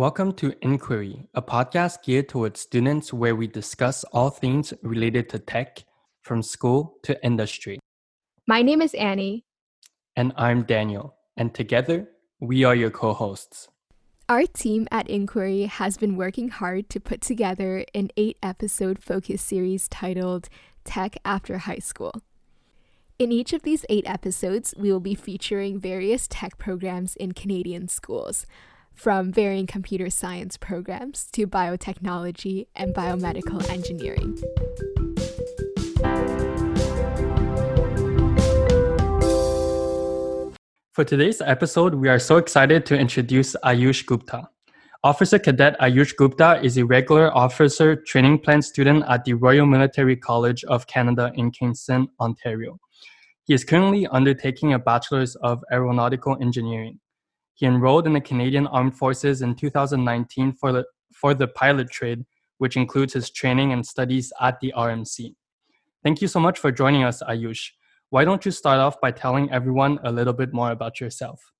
Welcome to Inquiry, a podcast geared towards students where we discuss all things related to tech, from school to industry. My name is Annie. And I'm Daniel, and together we are your co hosts. Our team at Inquiry has been working hard to put together an eight episode focus series titled Tech After High School. In each of these eight episodes, we will be featuring various tech programs in Canadian schools from varying computer science programs to biotechnology and biomedical engineering. For today's episode, we are so excited to introduce Ayush Gupta. Officer Cadet Ayush Gupta is a regular officer training plan student at the Royal Military College of Canada in Kingston, Ontario. He is currently undertaking a Bachelor's of Aeronautical Engineering. He enrolled in the Canadian Armed Forces in 2019 for the, for the pilot trade, which includes his training and studies at the RMC. Thank you so much for joining us, Ayush. Why don't you start off by telling everyone a little bit more about yourself?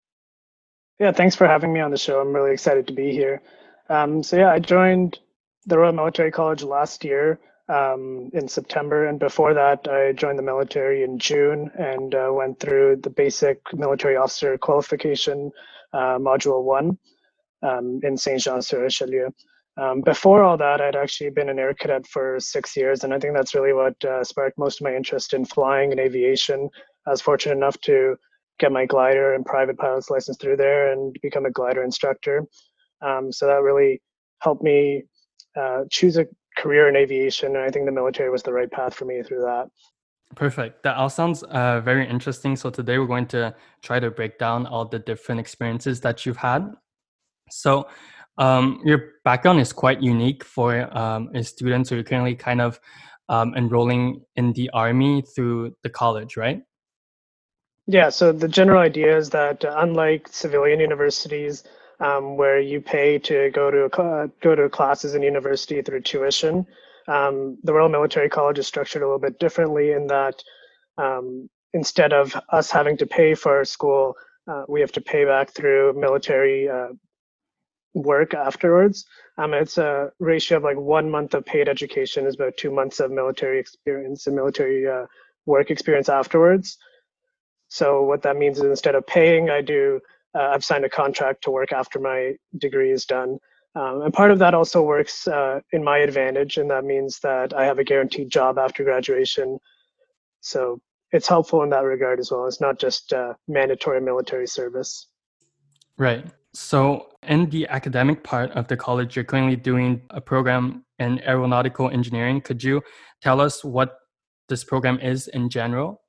Yeah, thanks for having me on the show. I'm really excited to be here. Um, so, yeah, I joined the Royal Military College last year um, in September. And before that, I joined the military in June and uh, went through the basic military officer qualification uh, module one um, in Saint Jean sur Richelieu. Um, before all that, I'd actually been an air cadet for six years, and I think that's really what uh, sparked most of my interest in flying and aviation. I was fortunate enough to get my glider and private pilot's license through there and become a glider instructor. Um, so that really helped me uh, choose a career in aviation, and I think the military was the right path for me through that. Perfect. That all sounds uh, very interesting. So today we're going to try to break down all the different experiences that you've had. So um, your background is quite unique for um, a student. So you're currently kind of um, enrolling in the army through the college, right? Yeah. So the general idea is that uh, unlike civilian universities, um, where you pay to go to a, go to classes in university through tuition, um, the Royal Military College is structured a little bit differently in that um, instead of us having to pay for our school, uh, we have to pay back through military uh, work afterwards. Um, it's a ratio of like one month of paid education is about two months of military experience and military uh, work experience afterwards. So what that means is instead of paying, I do uh, I've signed a contract to work after my degree is done. Um, and part of that also works uh, in my advantage, and that means that I have a guaranteed job after graduation. So it's helpful in that regard as well. It's not just uh, mandatory military service. Right. So, in the academic part of the college, you're currently doing a program in aeronautical engineering. Could you tell us what this program is in general?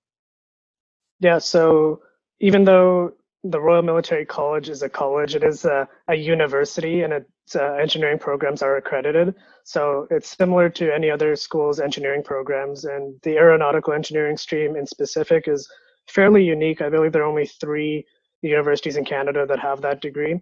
Yeah. So, even though the Royal Military College is a college. It is a, a university, and its uh, engineering programs are accredited. So it's similar to any other school's engineering programs. And the aeronautical engineering stream in specific is fairly unique. I believe there are only three universities in Canada that have that degree.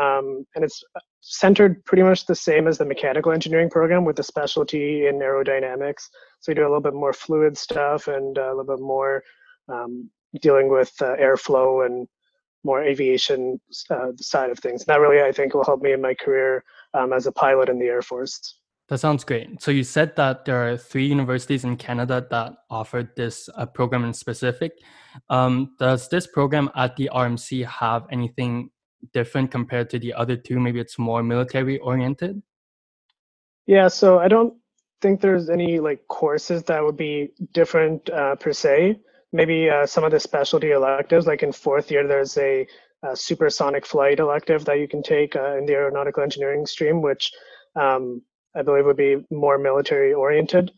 Um, and it's centered pretty much the same as the mechanical engineering program with a specialty in aerodynamics. So we do a little bit more fluid stuff and a little bit more um, dealing with uh, airflow and more aviation uh, side of things. And that really, I think, will help me in my career um, as a pilot in the Air Force. That sounds great. So you said that there are three universities in Canada that offer this uh, program in specific. Um, does this program at the RMC have anything different compared to the other two? Maybe it's more military oriented. Yeah. So I don't think there's any like courses that would be different uh, per se maybe uh, some of the specialty electives, like in fourth year, there's a, a supersonic flight elective that you can take uh, in the aeronautical engineering stream, which um, I believe would be more military oriented.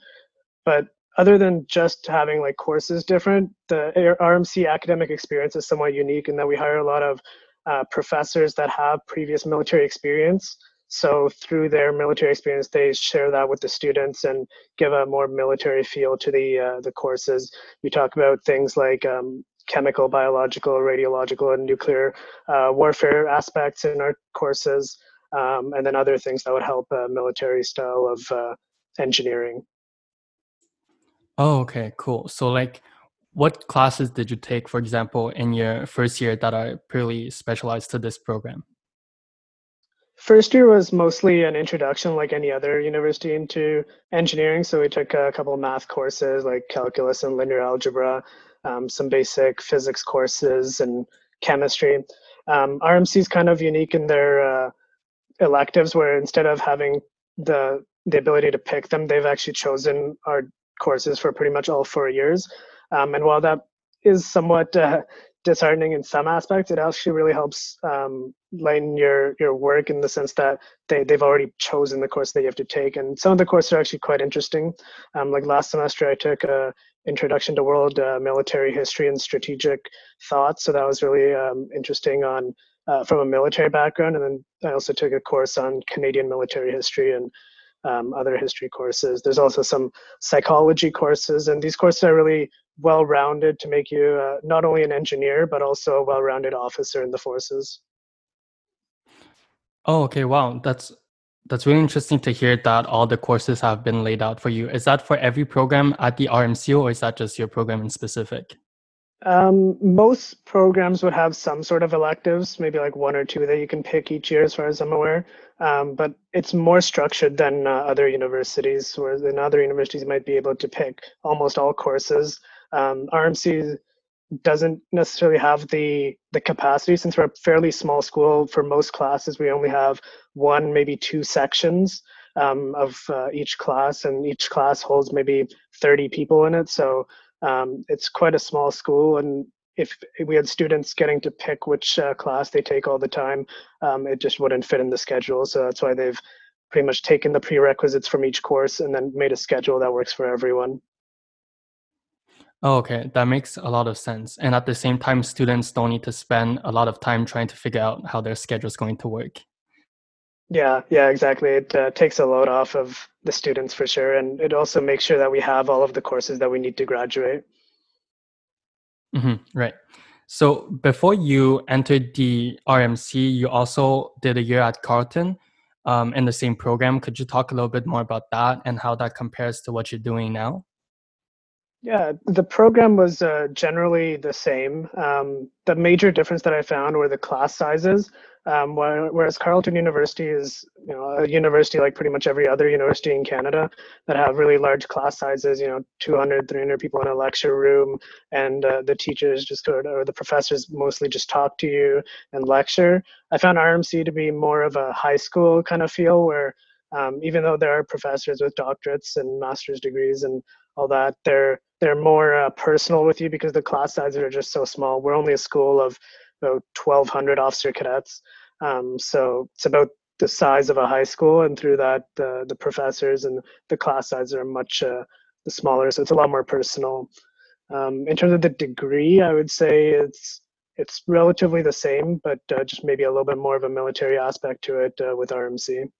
But other than just having like courses different, the RMC academic experience is somewhat unique in that we hire a lot of uh, professors that have previous military experience so through their military experience, they share that with the students and give a more military feel to the uh, the courses. We talk about things like um, chemical, biological, radiological, and nuclear uh, warfare aspects in our courses, um, and then other things that would help a military style of uh, engineering. Oh, okay, cool. So like what classes did you take, for example, in your first year that are purely specialized to this program? First year was mostly an introduction, like any other university, into engineering. So we took a couple of math courses like calculus and linear algebra, um, some basic physics courses, and chemistry. Um, RMC is kind of unique in their uh, electives, where instead of having the the ability to pick them, they've actually chosen our courses for pretty much all four years. Um, and while that is somewhat uh, disheartening in some aspects, it actually really helps um, lighten your your work in the sense that they they've already chosen the course that you have to take, and some of the courses are actually quite interesting. Um, like last semester, I took a introduction to world uh, military history and strategic thought, so that was really um, interesting on uh, from a military background, and then I also took a course on Canadian military history and um, other history courses. There's also some psychology courses, and these courses are really well rounded to make you uh, not only an engineer, but also a well rounded officer in the forces. Oh, okay. Wow. That's that's really interesting to hear that all the courses have been laid out for you. Is that for every program at the RMCU or is that just your program in specific? Um, most programs would have some sort of electives, maybe like one or two that you can pick each year, as far as I'm aware. Um, but it's more structured than uh, other universities, where in other universities you might be able to pick almost all courses. Um, RMC doesn't necessarily have the the capacity since we're a fairly small school. For most classes, we only have one, maybe two sections um, of uh, each class, and each class holds maybe 30 people in it. So um, it's quite a small school, and if we had students getting to pick which uh, class they take all the time, um, it just wouldn't fit in the schedule. So that's why they've pretty much taken the prerequisites from each course and then made a schedule that works for everyone. Oh, okay, that makes a lot of sense. And at the same time, students don't need to spend a lot of time trying to figure out how their schedule is going to work. Yeah, yeah, exactly. It uh, takes a load off of the students for sure, and it also makes sure that we have all of the courses that we need to graduate. Mm-hmm, right. So before you entered the RMC, you also did a year at Carleton um, in the same program. Could you talk a little bit more about that and how that compares to what you're doing now? Yeah, the program was uh, generally the same. Um, the major difference that I found were the class sizes. Um, whereas Carleton University is, you know, a university like pretty much every other university in Canada that have really large class sizes, you know, 200, 300 people in a lecture room, and uh, the teachers just go, or the professors mostly just talk to you and lecture. I found RMC to be more of a high school kind of feel where um, even though there are professors with doctorates and master's degrees and all that, they're they're more uh, personal with you because the class sizes are just so small. We're only a school of about 1,200 officer cadets. Um, so it's about the size of a high school, and through that, the the professors and the class sizes are much uh, smaller, so it's a lot more personal. Um, in terms of the degree, I would say it's it's relatively the same, but uh, just maybe a little bit more of a military aspect to it uh, with RMC.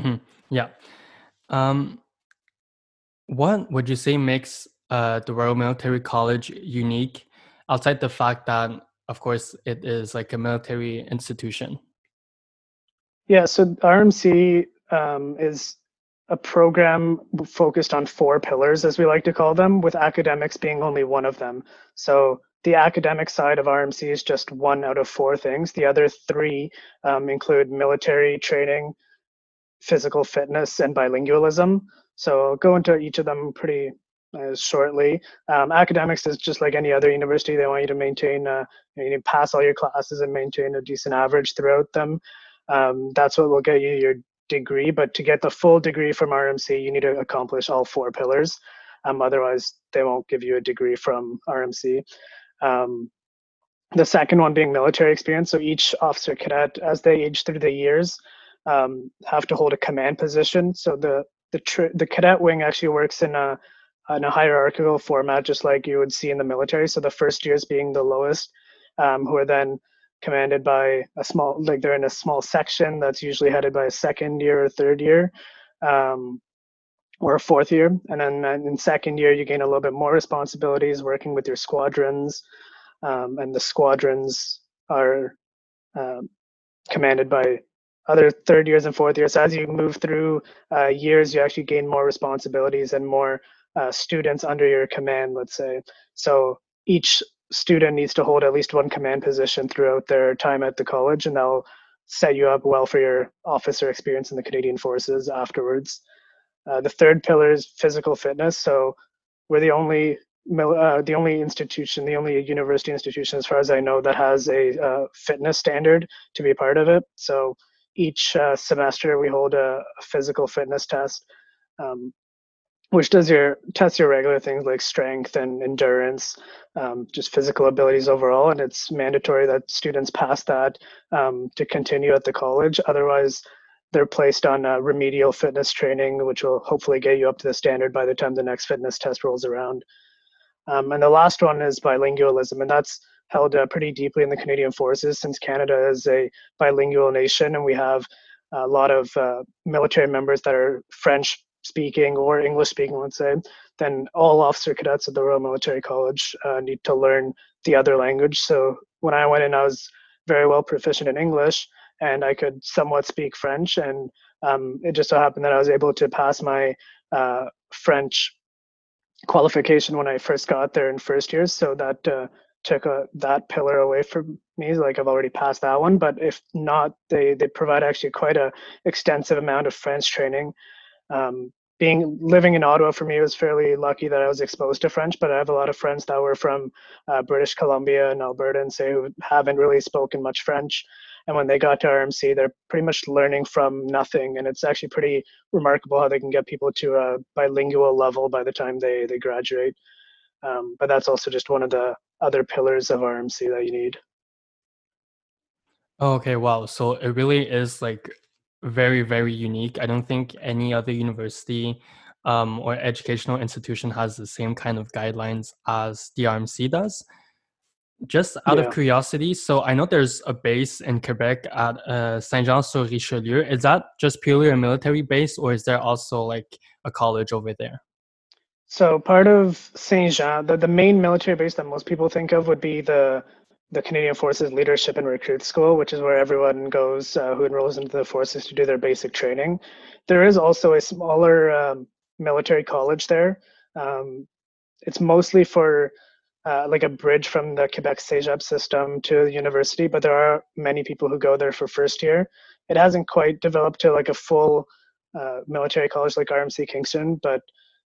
Mm-hmm. Yeah. Um, what would you say makes uh, the Royal Military College unique, outside the fact that of course, it is like a military institution. Yeah, so RMC um, is a program focused on four pillars, as we like to call them, with academics being only one of them. So the academic side of RMC is just one out of four things. The other three um, include military training, physical fitness, and bilingualism. So I'll go into each of them pretty uh, shortly. Um, academics is just like any other university; they want you to maintain, uh, you know, pass all your classes and maintain a decent average throughout them. Um, that's what will get you your degree. But to get the full degree from RMC, you need to accomplish all four pillars. Um, otherwise, they won't give you a degree from RMC. Um, the second one being military experience. So each officer cadet, as they age through the years, um, have to hold a command position. So the the, tr- the cadet wing actually works in a in a hierarchical format, just like you would see in the military. So the first years being the lowest, um, who are then commanded by a small, like they're in a small section that's usually headed by a second year or third year, um, or a fourth year. And then in second year, you gain a little bit more responsibilities working with your squadrons. Um, and the squadrons are um, commanded by other third years and fourth years. As you move through uh, years, you actually gain more responsibilities and more uh, students under your command, let's say. So each student needs to hold at least one command position throughout their time at the college, and that'll set you up well for your officer experience in the Canadian Forces afterwards. Uh, the third pillar is physical fitness. So we're the only uh, the only institution, the only university institution, as far as I know, that has a uh, fitness standard to be a part of it. So each uh, semester we hold a, physical fitness test, um, which does your test your regular things like strength and endurance, um, just physical abilities overall. And it's mandatory that students pass that um, to continue at the college. Otherwise, they're placed on uh, remedial fitness training, which will hopefully get you up to the standard by the time the next fitness test rolls around. Um, and the last one is bilingualism, and that's held uh, pretty deeply in the Canadian Forces since Canada is a bilingual nation and we have a lot of uh, military members that are French speaking or English speaking, let's say, then all officer cadets at the Royal Military College uh, need to learn the other language. So when I went in, I was very well proficient in English and I could somewhat speak French. And um, it just so happened that I was able to pass my uh, French qualification when I first got there in first year. So that uh, took a, that pillar away from me. Like I've already passed that one, but if not, they they provide actually quite a extensive amount of French training. Um, being living in Ottawa for me was fairly lucky that I was exposed to French, but I have a lot of friends that were from uh, British Columbia and Alberta and say who haven't really spoken much French. And when they got to RMC, they're pretty much learning from nothing. And it's actually pretty remarkable how they can get people to a bilingual level by the time they, they graduate. Um, but that's also just one of the other pillars of RMC that you need. Oh, okay, wow. So it really is like very, very unique. I don't think any other university um, or educational institution has the same kind of guidelines as the RMC does. Just out yeah. of curiosity, so I know there's a base in Quebec at uh, Saint Jean sur Richelieu. Is that just purely a military base, or is there also like a college over there? So part of Saint Jean, the, the main military base that most people think of would be the the Canadian Forces Leadership and Recruit School, which is where everyone goes uh, who enrolls into the forces to do their basic training. There is also a smaller um, military college there. Um, it's mostly for uh, like a bridge from the Quebec CEGEP system to the university, but there are many people who go there for first year. It hasn't quite developed to like a full uh, military college like RMC Kingston, but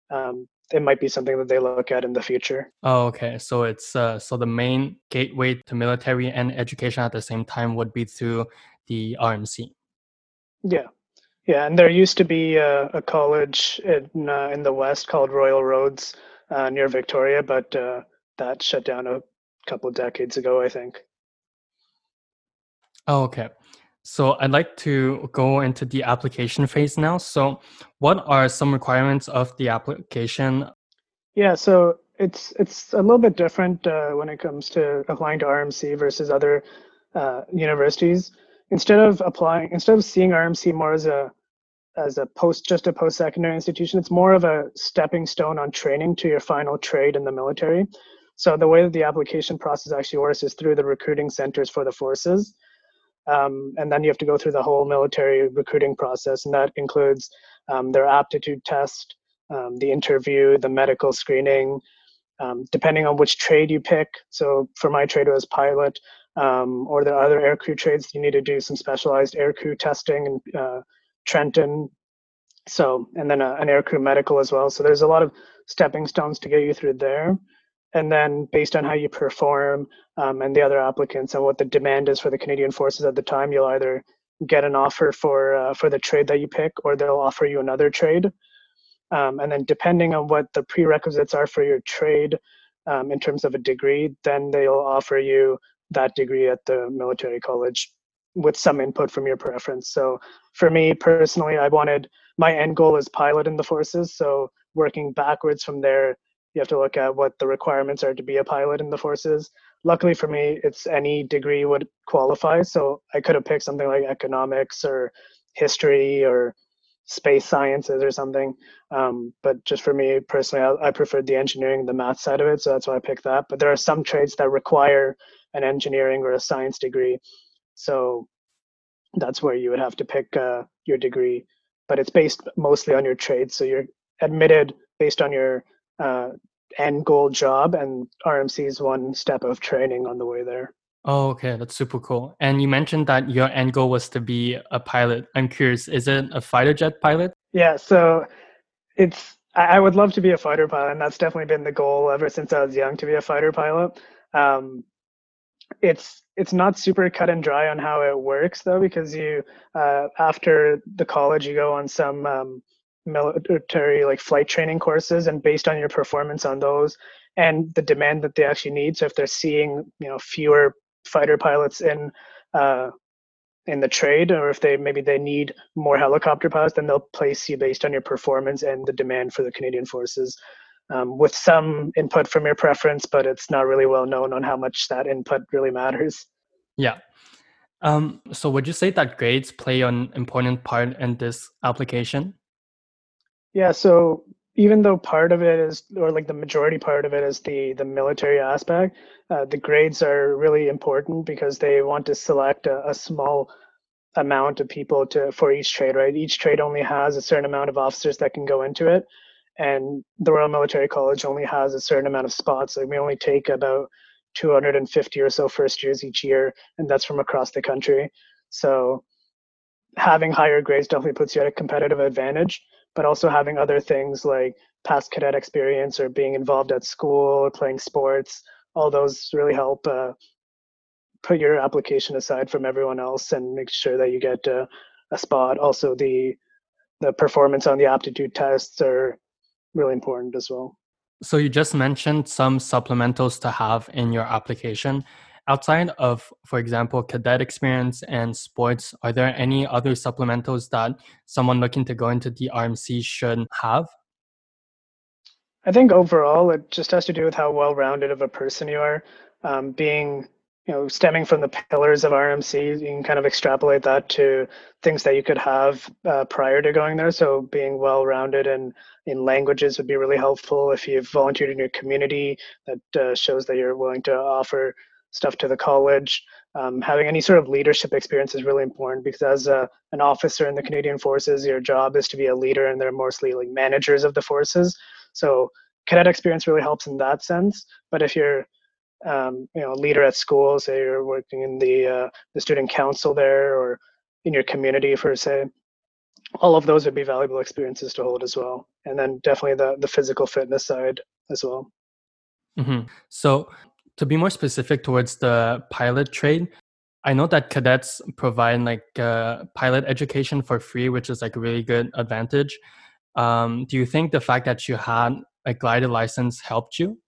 um, it might be something that they look at in the future. Oh, okay. So it's uh, so the main gateway to military and education at the same time would be through the RMC. Yeah, yeah, and there used to be a, a college in uh, in the west called Royal Roads uh, near Victoria, but uh, that shut down a couple decades ago, I think. Oh, okay. So I'd like to go into the application phase now. So what are some requirements of the application? Yeah, so it's it's a little bit different uh, when it comes to applying to RMC versus other uh, universities. Instead of applying, instead of seeing RMC more as a as a post just a post secondary institution, it's more of a stepping stone on training to your final trade in the military. So the way that the application process actually works is through the recruiting centers for the forces. Um, and then you have to go through the whole military recruiting process, and that includes um, their aptitude test, um, the interview, the medical screening, um, depending on which trade you pick. So for my trade, it was pilot, um, or there are other aircrew trades. You need to do some specialized aircrew testing in uh, Trenton. So, and then a, an aircrew medical as well. So there's a lot of stepping stones to get you through there and then based on how you perform um, and the other applicants and what the demand is for the Canadian forces at the time, you'll either get an offer for uh, for the trade that you pick, or they'll offer you another trade. Um, and then depending on what the prerequisites are for your trade um, in terms of a degree, then they'll offer you that degree at the military college with some input from your preference. So for me personally, I wanted my end goal is pilot in the forces. So working backwards from there you have to look at what the requirements are to be a pilot in the forces. Luckily for me, it's any degree would qualify. So I could have picked something like economics or history or space sciences or something. Um, but just for me personally, I, I preferred the engineering, the math side of it. So that's why I picked that. But there are some trades that require an engineering or a science degree. So that's where you would have to pick uh, your degree. But it's based mostly on your trade. So you're admitted based on your uh, end goal job, and RMC is one step of training on the way there. Oh, okay, that's super cool. And you mentioned that your end goal was to be a pilot. I'm curious, is it a fighter jet pilot? Yeah, so it's I would love to be a fighter pilot, and that's definitely been the goal ever since I was young to be a fighter pilot. Um, it's it's not super cut and dry on how it works though, because you uh, after the college you go on some um, military like flight training courses, and based on your performance on those and the demand that they actually need, so if they're seeing you know fewer fighter pilots in uh, in the trade, or if they maybe they need more helicopter pilots, then they'll place you based on your performance and the demand for the Canadian forces. Um, with some input from your preference, but it's not really well known on how much that input really matters. Yeah. Um, so would you say that grades play an important part in this application? Yeah, so even though part of it is or like the majority part of it is the the military aspect uh, the grades are really important because they want to select a, a, small amount of people to for each trade right? Each trade only has a certain amount of officers that can go into it and the royal military college only has a certain amount of spots. Like we only take about 250 or so first years each year and that's from across the country. So having higher grades definitely puts you at a competitive advantage but also having other things like past cadet experience or being involved at school or playing sports all those really help uh, put your application aside from everyone else and make sure that you get uh, a spot. Also the the performance on the aptitude tests are really important as well. So you just mentioned some supplementals to have in your application outside of, for example, cadet experience and sports, are there any other supplementals that someone looking to go into the RMC should have? I think overall, it just has to do with how well-rounded of a person you are. Um, being, you know, stemming from the pillars of RMC, you can kind of extrapolate that to things that you could have uh, prior to going there. So being well-rounded in in languages would be really helpful. If you've volunteered in your community, that uh, shows that you're willing to offer stuff to the college. Um, having any sort of leadership experience is really important because as a, an officer in the Canadian Forces, your job is to be a leader, and they're mostly like managers of the forces. So cadet experience really helps in that sense. But if you're um, you know, a leader at school, say you're working in the uh, the student council there, or in your community, for say, all of those would be valuable experiences to hold as well. And then definitely the the physical fitness side as well. Mm-hmm. So to be more specific towards the pilot trade, I know that cadets provide like uh, pilot education for free, which is like a really good advantage. Um, do you think the fact that you had a glider license helped you?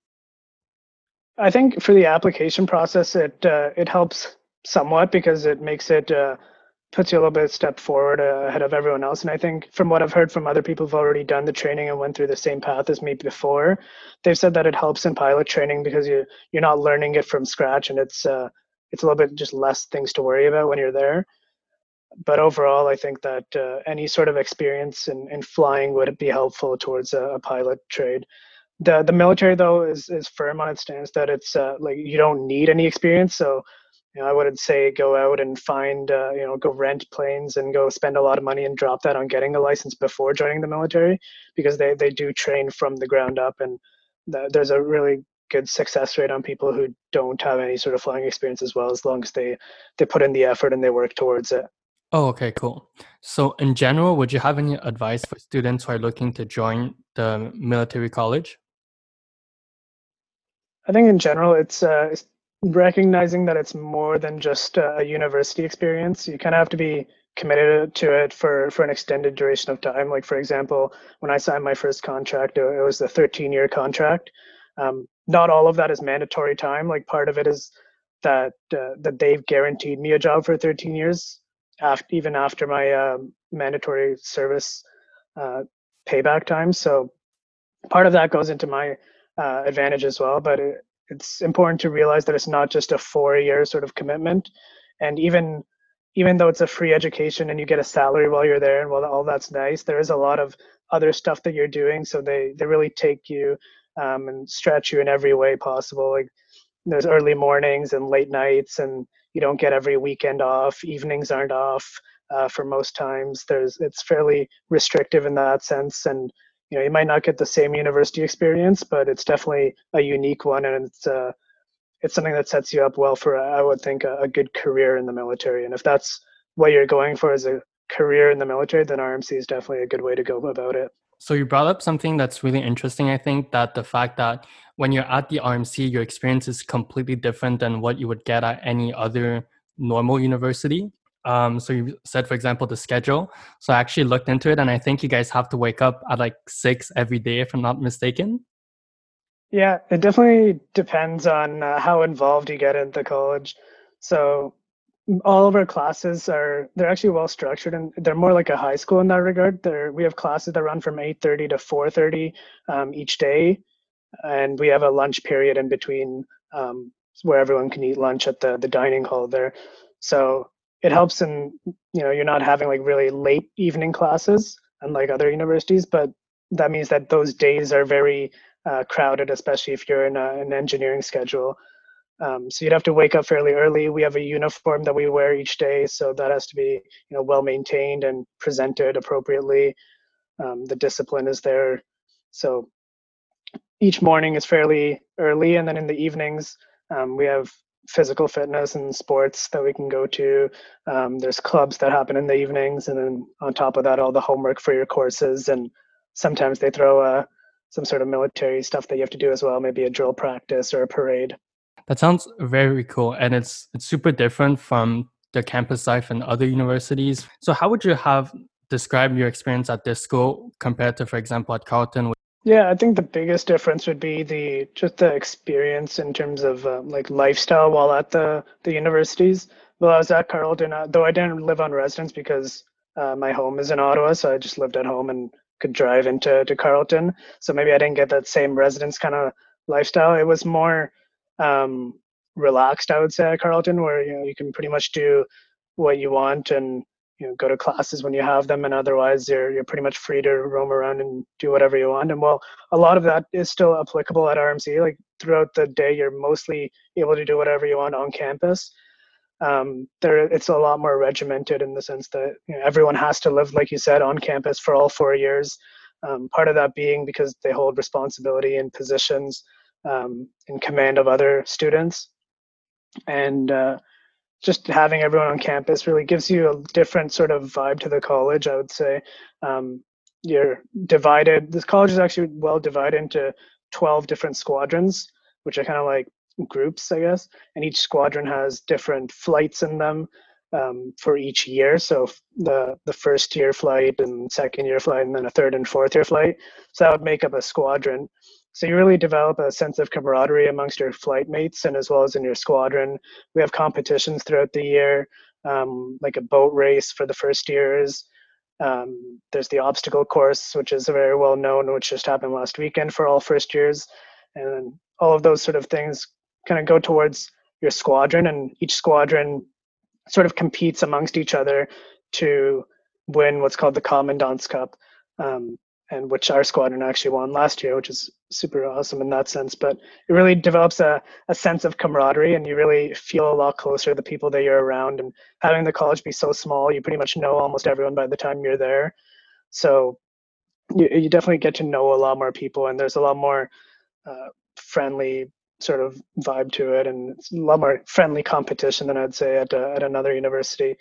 I think for the application process, it uh, it helps somewhat because it makes it uh, puts you a little bit step forward uh, ahead of everyone else. And I think from what I've heard from other people who've already done the training and went through the same path as me before, they've said that it helps in pilot training because you you're not learning it from scratch and it's uh, it's a little bit just less things to worry about when you're there. But overall, I think that uh, any sort of experience in, in flying would be helpful towards a, a pilot trade. The the military though is is firm on its stance that it's uh, like you don't need any experience. So you know, I wouldn't say go out and find, uh, you know, go rent planes and go spend a lot of money and drop that on getting a license before joining the military, because they they do train from the ground up, and the, there's a really good success rate on people who don't have any sort of flying experience as well, as long as they they put in the effort and they work towards it. Oh, okay, cool. So, in general, would you have any advice for students who are looking to join the military college? I think in general, it's uh, it's recognizing that it's more than just a university experience. You kind of have to be committed to it for for an extended duration of time. Like for example, when I signed my first contract, it was a 13 year contract. Um, not all of that is mandatory time. Like part of it is that uh, that they've guaranteed me a job for 13 years, after, even after my uh, mandatory service uh, payback time. So part of that goes into my uh, advantage as well. But it, it's important to realize that it's not just a four year sort of commitment. And even even though it's a free education and you get a salary while you're there and while all that's nice there is a lot of other stuff that you're doing. So they they really take you um, and stretch you in every way possible. Like there's early mornings and late nights and you don't get every weekend off. Evenings aren't off uh, for most times. There's it's fairly restrictive in that sense. And you know you might not get the same university experience but it's definitely a unique one and it's uh, it's something that sets you up well for I would think a, a good career in the military. And if that's what you're going for as a career in the military, then RMC is definitely a good way to go about it. So you brought up something that's really interesting. I think that the fact that when you're at the RMC, your experience is completely different than what you would get at any other normal university. Um, so you said, for example, the schedule. So I actually looked into it, and I think you guys have to wake up at like six every day, if I'm not mistaken. Yeah, it definitely depends on uh, how involved you get in the college. So all of our classes are they're actually well structured and they're more like a high school in that regard. There we have classes that run from 8:30 to 4:30 um, each day, and we have a lunch period in between um, where everyone can eat lunch at the the dining hall there. So it helps in you know you're not having like really late evening classes unlike other universities, but that means that those days are very uh, crowded, especially if you're in a, an engineering schedule. Um, so you'd have to wake up fairly early. We have a uniform that we wear each day, so that has to be you know well maintained and presented appropriately. Um, the discipline is there, so each morning is fairly early, and then in the evenings um, we have physical fitness and sports that we can go to. Um, there's clubs that happen in the evenings, and then on top of that, all the homework for your courses, and sometimes they throw a some sort of military stuff that you have to do as well, maybe a drill practice or a parade. That sounds very cool, and it's it's super different from the campus life in other universities. So, how would you have described your experience at this school compared to, for example, at Carleton? Yeah, I think the biggest difference would be the just the experience in terms of um, like lifestyle while at the the universities. Well, I was at Carleton, uh, though I didn't live on residence because uh, my home is in Ottawa, so I just lived at home and could drive into to Carleton. So maybe I didn't get that same residence kind of lifestyle. It was more um, relaxed, I would say, at Carleton, where you know you can pretty much do what you want and you know go to classes when you have them, and otherwise you're you're pretty much free to roam around and do whatever you want. And well, a lot of that is still applicable at RMC. Like throughout the day, you're mostly able to do whatever you want on campus um, there it's a lot more regimented in the sense that you know, everyone has to live, like you said, on campus for all four years. Um, part of that being because they hold responsibility and positions um, in command of other students, and uh, just having everyone on campus really gives you a different sort of vibe to the college. I would say um, you're divided. This college is actually well divided into 12 different squadrons, which are kind of like groups, I guess, and each squadron has different flights in them um, for each year. So the the first year flight and second year flight, and then a third and fourth year flight. So that would make up a squadron. So you really develop a sense of camaraderie amongst your flight mates, and as well as in your squadron. We have competitions throughout the year, um, like a boat race for the first years. Um, there's the obstacle course, which is very well known, which just happened last weekend for all first years, and all of those sort of things kind of go towards your squadron, and each squadron sort of competes amongst each other to win what's called the Commandant's Cup, um, and which our squadron actually won last year, which is super awesome in that sense. But it really develops a, a sense of camaraderie, and you really feel a lot closer to the people that you're around. And having the college be so small, you pretty much know almost everyone by the time you're there. So you, you definitely get to know a lot more people, and there's a lot more uh, friendly sort of vibe to it, and it's a lot more friendly competition than I'd say at uh, at another university.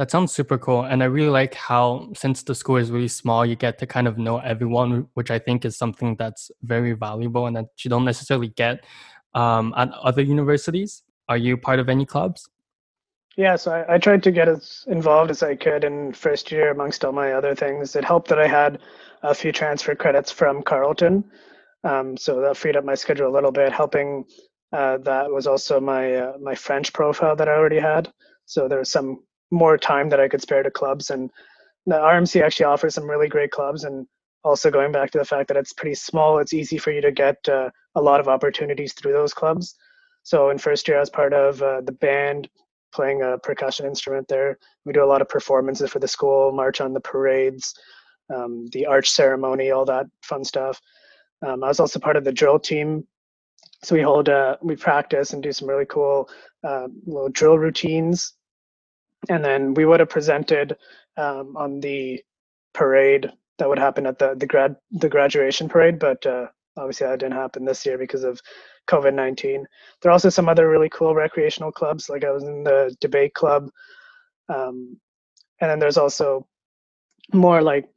That sounds super cool, and I really like how since the school is really small, you get to kind of know everyone, which I think is something that's very valuable and that you don't necessarily get um, at other universities. Are you part of any clubs? Yeah, so I, I, tried to get as involved as I could in first year amongst all my other things. It helped that I had a few transfer credits from Carleton. Um, so that freed up my schedule a little bit. Helping uh, that was also my uh, my French profile that I already had. So there was some more time that I could spare to clubs, and the RMC actually offers some really great clubs. And also going back to the fact that it's pretty small, it's easy for you to get uh, a lot of opportunities through those clubs. So in first year, I was part of uh, the band playing a percussion instrument there. We do a lot of performances for the school, march on the parades, um, the arch ceremony, all that fun stuff. Um, I was also part of the drill team. So we hold, uh, we practice and do some really cool uh, little drill routines. And then we would have presented um, on the parade that would happen at the the grad the graduation parade. But uh, obviously that didn't happen this year because of COVID nineteen. There are also some other really cool recreational clubs. Like I was in the debate club, um, and then there's also more like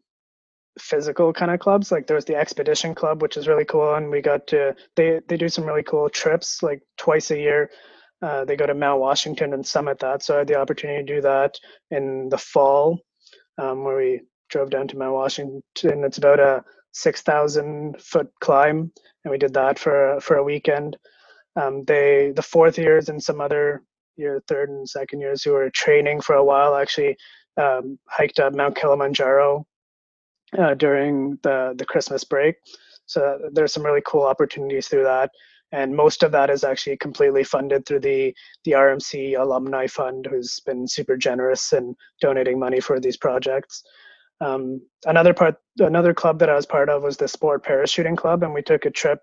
physical kind of clubs like there's the expedition club which is really cool and we got to they they do some really cool trips like twice a year uh, they go to mount washington and summit. That so i had the opportunity to do that in the fall um, where we drove down to mount washington. It's about a 6000 foot climb and we did that for for a weekend. Um, they the fourth years and some other year third and second years who were training for a while actually um, hiked up mount kilimanjaro uh, during the the Christmas break. So there's some really cool opportunities through that, and most of that is actually completely funded through the the RMC Alumni Fund, who's been super generous in donating money for these projects. Um, another part, another club that I was part of was the Sport Parachuting Club, and we took a trip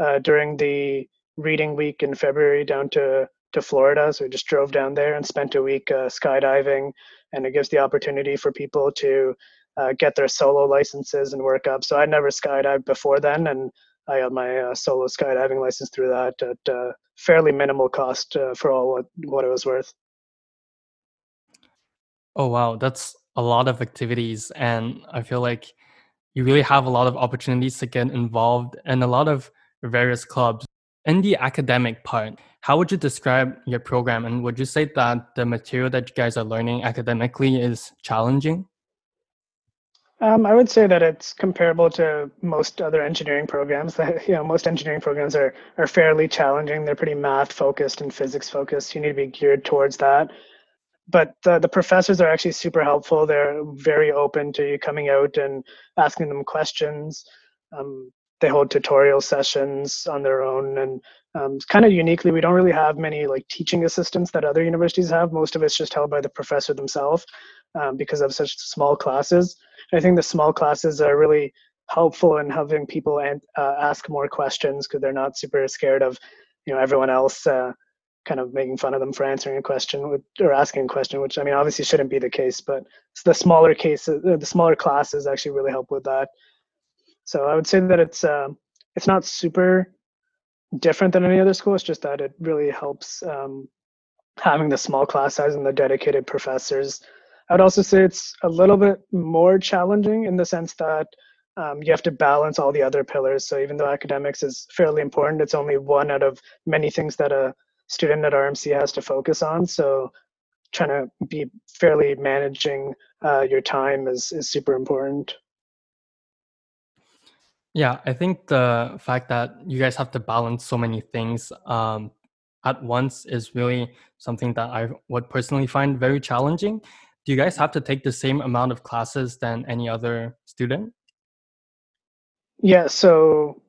uh, during the reading week in February down to to Florida. So we just drove down there and spent a week uh, skydiving, and it gives the opportunity for people to uh, get their solo licenses and work up. So I never skydived before then, and I got my uh, solo skydiving license through that at uh, fairly minimal cost uh, for all what, what it was worth. Oh wow, that's a lot of activities, and I feel like you really have a lot of opportunities to get involved in a lot of various clubs. In the academic part, how would you describe your program, and would you say that the material that you guys are learning academically is challenging? Um, I would say that it's comparable to most other engineering programs. That you know, most engineering programs are are fairly challenging. They're pretty math focused and physics focused. You need to be geared towards that. But the, the professors are actually super helpful. They're very open to you coming out and asking them questions. Um, they hold tutorial sessions on their own, and um, kind of uniquely, we don't really have many like teaching assistants that other universities have. Most of it's just held by the professor themselves um, because of such small classes. I think the small classes are really helpful in having people and, uh, ask more questions because they're not super scared of, you know, everyone else uh, kind of making fun of them for answering a question with, or asking a question, which I mean obviously shouldn't be the case, but the smaller cases, uh, the smaller classes actually really help with that. So I would say that it's uh, it's not super different than any other school. It's just that it really helps um, having the small class size and the dedicated professors I'd also say it's a little bit more challenging in the sense that um, you have to balance all the other pillars. So even though academics is fairly important, it's only one out of many things that a student at RMC has to focus on. So trying to be fairly managing uh, your time is, is super important. Yeah, I think the fact that you guys have to balance so many things um, at once is really something that I would personally find very challenging do you guys have to take the same amount of classes than any other student? Yeah, so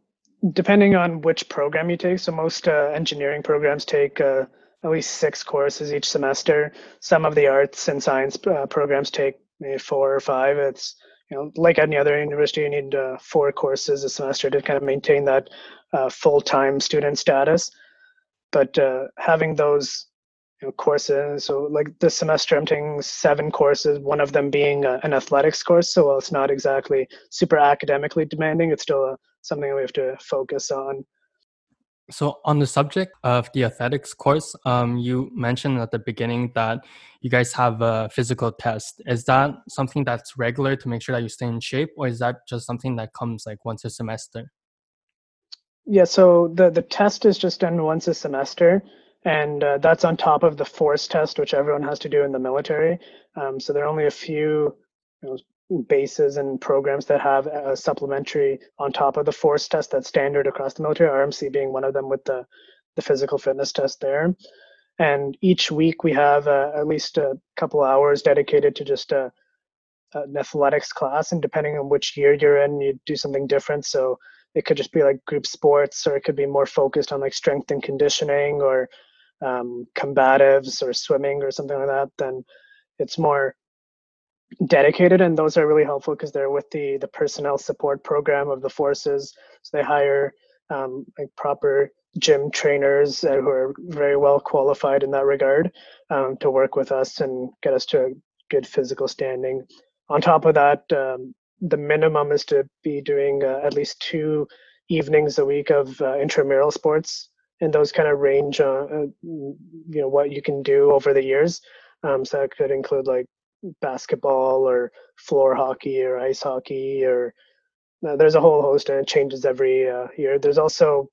depending on which program you take, so most uh, engineering programs take uh, at least six courses each semester. Some of the arts and science uh, programs take maybe four or five. It's you know like any other university, you need uh, four courses a semester to kind of maintain that uh, full-time student status. But uh, having those you know, courses. So like this semester, I'm taking seven courses. One of them being a, an athletics course. So while it's not exactly super academically demanding, it's still a, something we have to focus on. So on the subject of the athletics course, um, you mentioned at the beginning that you guys have a physical test. Is that something that's regular to make sure that you stay in shape, or is that just something that comes like once a semester? Yeah, so the the test is just done once a semester and uh, that's on top of the force test, which everyone has to do in the military. Um, so there are only a few you know, bases and programs that have a supplementary on top of the force test that's standard across the military. RMC being one of them with the the physical fitness test there. And each week we have uh, at least a couple hours dedicated to just a, uh, an athletics class, and depending on which year you're in, you do something different. So it could just be like group sports, or it could be more focused on like strength and conditioning, or um, combatives or swimming or something like that, then it's more dedicated and those are really helpful because they're with the the personnel support program of the forces. So they hire um, like proper gym trainers uh, who are very well qualified in that regard um, to work with us and get us to a good physical standing. On top of that um, the minimum is to be doing uh, at least two evenings a week of uh, intramural sports, and those kind of range, uh, uh, you know, what you can do over the years. Um, so that could include like basketball or floor hockey or ice hockey or uh, there's a whole host and it changes every uh, year. There's also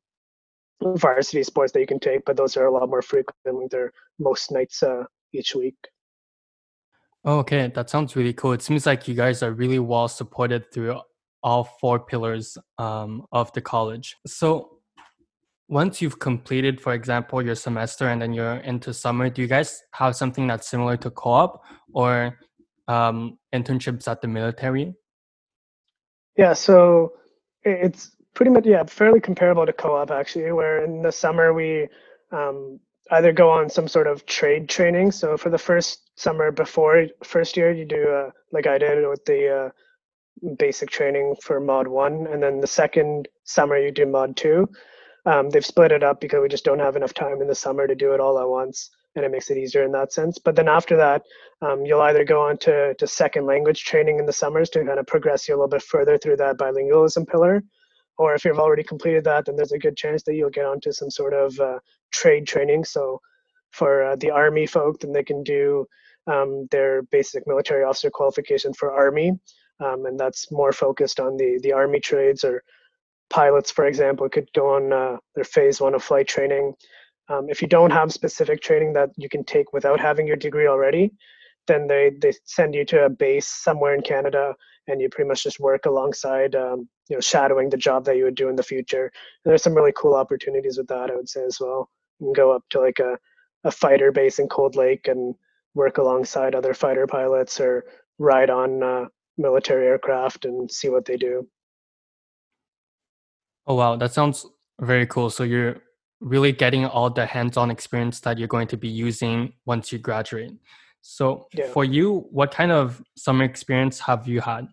varsity sports that you can take, but those are a lot more frequent. They're most nights uh, each week. Okay, that sounds really cool. It seems like you guys are really well supported through all four pillars um, of the college. So, once you've completed, for example, your semester and then you're into summer, do you guys have something that's similar to co-op or um, internships at the military? Yeah, so it's pretty much yeah fairly comparable to co-op actually, where in the summer we um, either go on some sort of trade training. So for the first summer before first year, you do uh, like I did with the uh, basic training for mod one, and then the second summer you do mod two. Um, they've split it up because we just don't have enough time in the summer to do it all at once, and it makes it easier in that sense. But then after that, um, you'll either go on to, to second language training in the summers to kind of progress you a little bit further through that bilingualism pillar, or if you've already completed that, then there's a good chance that you'll get onto some sort of uh, trade training. So for uh, the army folk, then they can do um, their basic military officer qualification for army, um, and that's more focused on the the army trades or pilots, for example, could go on uh, their phase one of flight training. Um, if you don't have specific training that you can take without having your degree already, then they, they send you to a base somewhere in Canada and you pretty much just work alongside, um, you know, shadowing the job that you would do in the future. And there's some really cool opportunities with that, I would say as well. You can go up to like a, a fighter base in Cold Lake and work alongside other fighter pilots or ride on uh, military aircraft and see what they do. Oh wow, that sounds very cool. So you're really getting all the hands-on experience that you're going to be using once you graduate. So yeah. for you, what kind of summer experience have you had?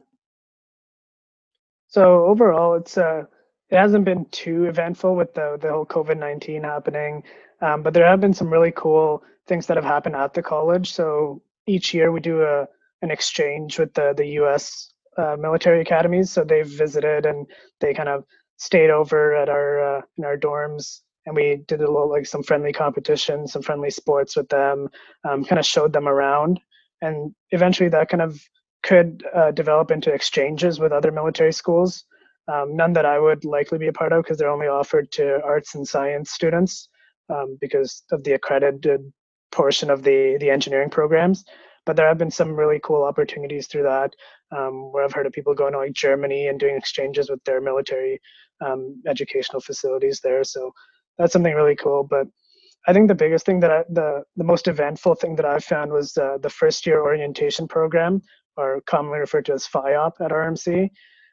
So overall, it's uh, it hasn't been too eventful with the the whole COVID nineteen happening, um, but there have been some really cool things that have happened at the college. So each year we do a an exchange with the the U.S. Uh, military academies. So they've visited and they kind of stayed over at our uh, in our dorms and we did a little like some friendly competition, some friendly sports with them, um, kind of showed them around, and eventually that kind of could uh, develop into exchanges with other military schools. Um, none that I would likely be a part of because they're only offered to arts and science students um, because of the accredited portion of the the engineering programs. But there have been some really cool opportunities through that, um, where I've heard of people going to like Germany and doing exchanges with their military um, educational facilities there. So that's something really cool. But I think the biggest thing that I, the the most eventful thing that I've found was uh, the first year orientation program, or commonly referred to as FYOP at RMC,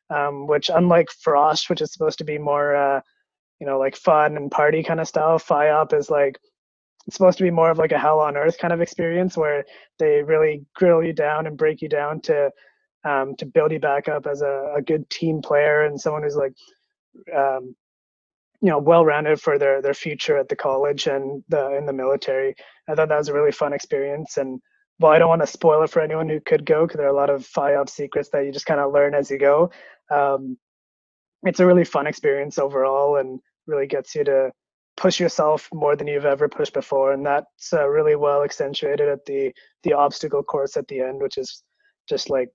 um, which unlike Frosh, which is supposed to be more, uh, you know, like fun and party kind of style, FYOP is like supposed to be more of like a hell on earth kind of experience where they really grill you down and break you down to um, to build you back up as a, a good team player and someone who's like um, you know well-rounded for their their future at the college and the in the military. I thought that was a really fun experience and well, I don't want to spoil it for anyone who could go because there are a lot of FYOP secrets that you just kind of learn as you go. Um, it's a really fun experience overall and really gets you to push yourself more than you've ever pushed before. And that's uh, really well accentuated at the the obstacle course at the end, which is just like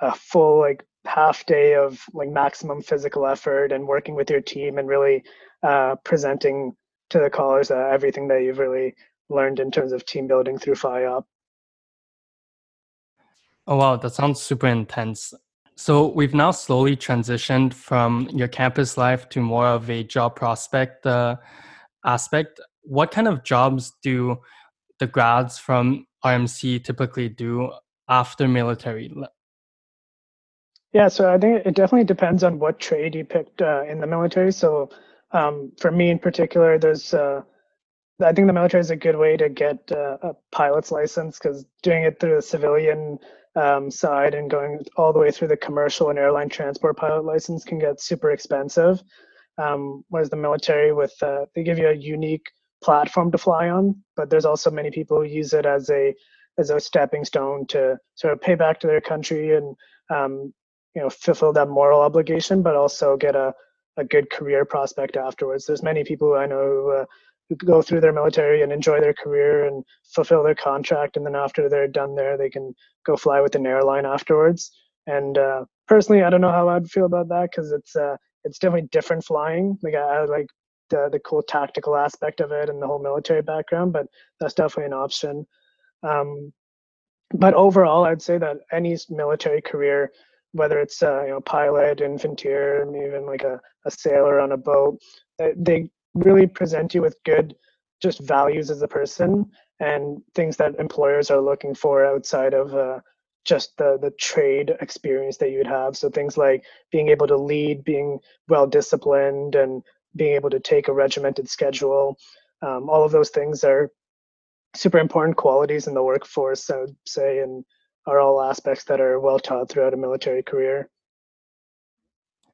a full like half day of like maximum physical effort and working with your team and really uh, presenting to the callers uh, everything that you've really learned in terms of team building through FYOP. Oh wow, that sounds super intense. So we've now slowly transitioned from your campus life to more of a job prospect uh, aspect. What kind of jobs do the grads from RMC typically do after military? Yeah, so I think it definitely depends on what trade you picked uh, in the military. So um, for me in particular, there's uh, I think the military is a good way to get uh, a pilot's license because doing it through the civilian um, side and going all the way through the commercial and airline transport pilot license can get super expensive. Um, whereas the military, with uh, they give you a unique platform to fly on, but there's also many people who use it as a as a stepping stone to sort of pay back to their country and um, you know fulfill that moral obligation, but also get a a good career prospect afterwards. There's many people I know who, uh, go through their military and enjoy their career and fulfill their contract, and then after they're done there, they can go fly with an airline afterwards. And uh, personally, I don't know how I'd feel about that because it's uh, it's definitely different flying. Like I, I like the the cool tactical aspect of it and the whole military background, but that's definitely an option. Um, but overall, I'd say that any military career, whether it's uh, you know pilot, infanteer, even like a, a sailor on a boat, they really present you with good just values as a person and things that employers are looking for outside of uh, just the the trade experience that you'd have. So things like being able to lead, being well disciplined, and being able to take a regimented schedule. Um, all of those things are super important qualities in the workforce, I would say, and are all aspects that are well taught throughout a military career.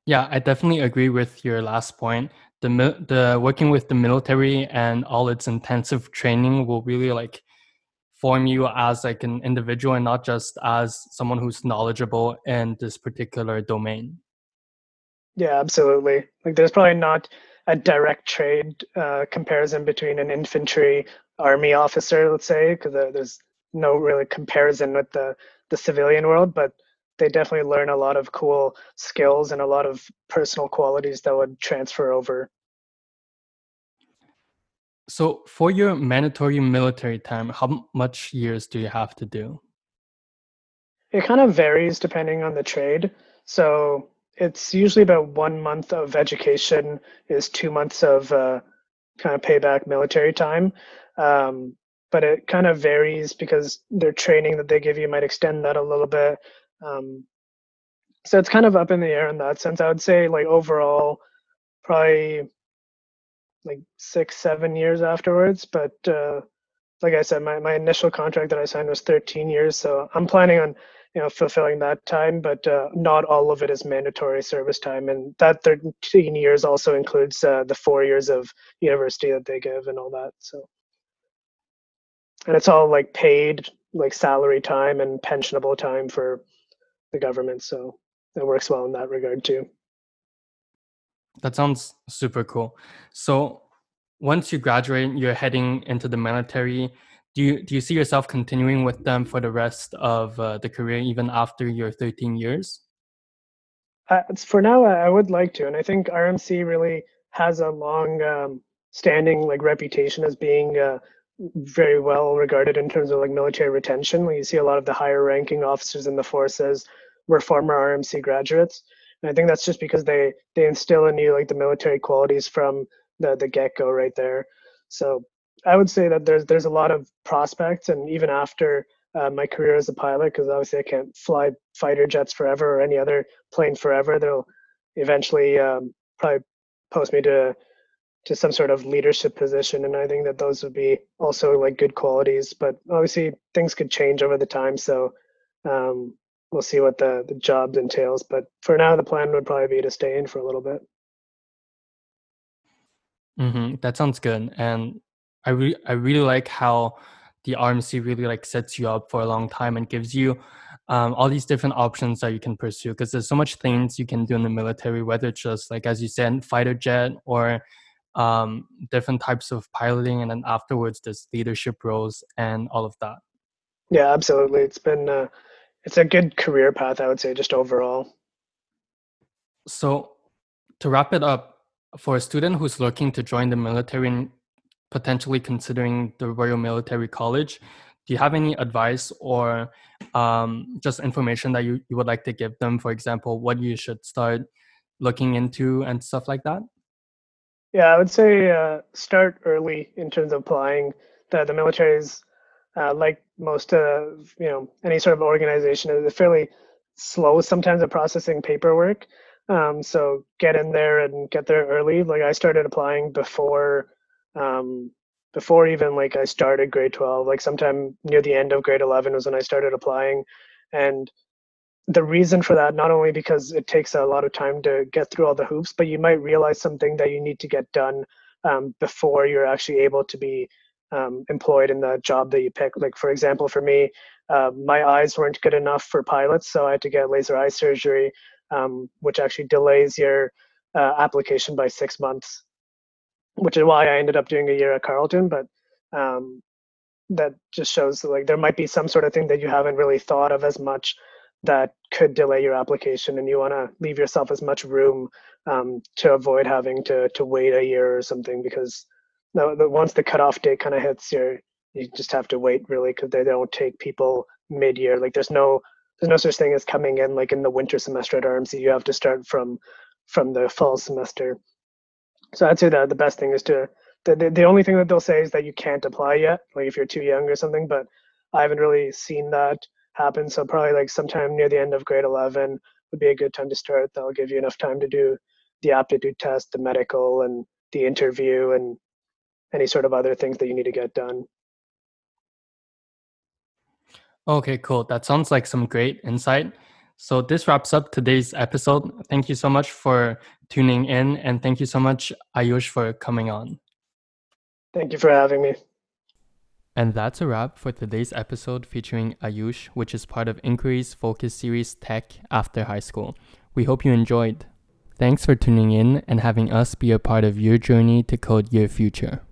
Yeah, I definitely agree with your last point. The the working with the military and all its intensive training will really like form you as like an individual and not just as someone who's knowledgeable in this particular domain. Yeah, absolutely. Like there's probably not a direct trade uh, comparison between an infantry army officer, let's say, because there's no really comparison with the the civilian world, but they definitely learn a lot of cool skills and a lot of personal qualities that would transfer over. So, for your mandatory military time, how much years do you have to do? It kind of varies depending on the trade. So, it's usually about one month of education is two months of uh, kind of payback military time. Um, but it kind of varies because their training that they give you might extend that a little bit. Um, so it's kind of up in the air in that sense. I would say like overall, probably like six, seven years afterwards. But uh, like I said, my, my initial contract that I signed was 13 years. So I'm planning on you know fulfilling that time but uh, not all of it is mandatory service time and that 13 years also includes uh, the four years of university that they give and all that so and it's all like paid like salary time and pensionable time for the government so it works well in that regard too. That sounds super cool. So once you graduate you're heading into the military. Do you do you see yourself continuing with them for the rest of uh, the career even after your 13 years? Uh, for now i would like to and i think rmc really has a long um, standing like reputation as being uh, very well regarded in terms of like military retention when you see a lot of the higher ranking officers in the forces were former rmc graduates and i think that's just because they they instill in you like the military qualities from the the get-go right there so I would say that there's there's a lot of prospects, and even after uh, my career as a pilot, because obviously I can't fly fighter jets forever or any other plane forever. They'll eventually um, probably post me to to some sort of leadership position, and I think that those would be also like good qualities. But obviously things could change over the time, so um, we'll see what the the job entails. But for now, the plan would probably be to stay in for a little bit. Mm-hmm. That sounds good. And I really I really like how the RMC really like sets you up for a long time and gives you um, all these different options that you can pursue because there's so much things you can do in the military, whether it's just like as you said, fighter jet or um, different types of piloting, and then afterwards there's leadership roles and all of that. Yeah, absolutely. It's been uh, it's a good career path, I would say, just overall. So, to wrap it up, for a student who's looking to join the military and potentially considering the Royal Military College, do you have any advice or um, just information that you, you would like to give them? For example, what you should start looking into and stuff like that? Yeah, I would say uh, start early in terms of applying. The, the military is, uh, like most of, you know, any sort of organization, is fairly slow sometimes at processing paperwork. Um, so get in there and get there early. Like I started applying before um, before even like I started grade 12, like sometime near the end of grade 11 was when I started applying. And the reason for that, not only because it takes a lot of time to get through all the hoops, but you might realize something that you need to get done um, before you're actually able to be um, employed in the job that you pick. Like, for example, for me, uh, my eyes weren't good enough for pilots, so I had to get laser eye surgery, um, which actually delays your uh, application by six months, which is why I ended up doing a year at Carleton. But um, that just shows that, like there might be some sort of thing that you haven't really thought of as much that could delay your application, and you want to leave yourself as much room um, to avoid having to to wait a year or something because once the cutoff date kind of hits, you you just have to wait really because they don't take people mid year. Like there's no there's no such thing as coming in like in the winter semester at RMC. You have to start from from the fall semester. So I'd say that the best thing is to the, the, the only thing that they'll say is that you can't apply yet, like if you're too young or something. But I haven't really seen that happen. So probably like sometime near the end of grade 11 would be a good time to start. That'll give you enough time to do the aptitude test, the medical, and the interview, and any sort of other things that you need to get done. Okay, cool. That sounds like some great insight. So this wraps up today's episode. Thank you so much for tuning in and thank you so much Ayush for coming on. Thank you for having me. And that's a wrap for today's episode featuring Ayush, which is part of Inquiry's Focus Series Tech After High School. We hope you enjoyed. Thanks for tuning in and having us be a part of your journey to code your future.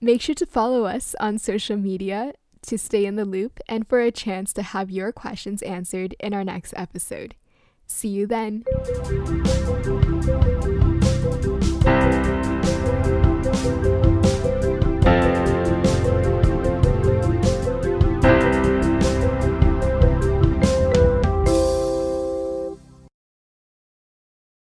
Make sure to follow us on social media to stay in the loop and for a chance to have your questions answered in our next episode. See you then.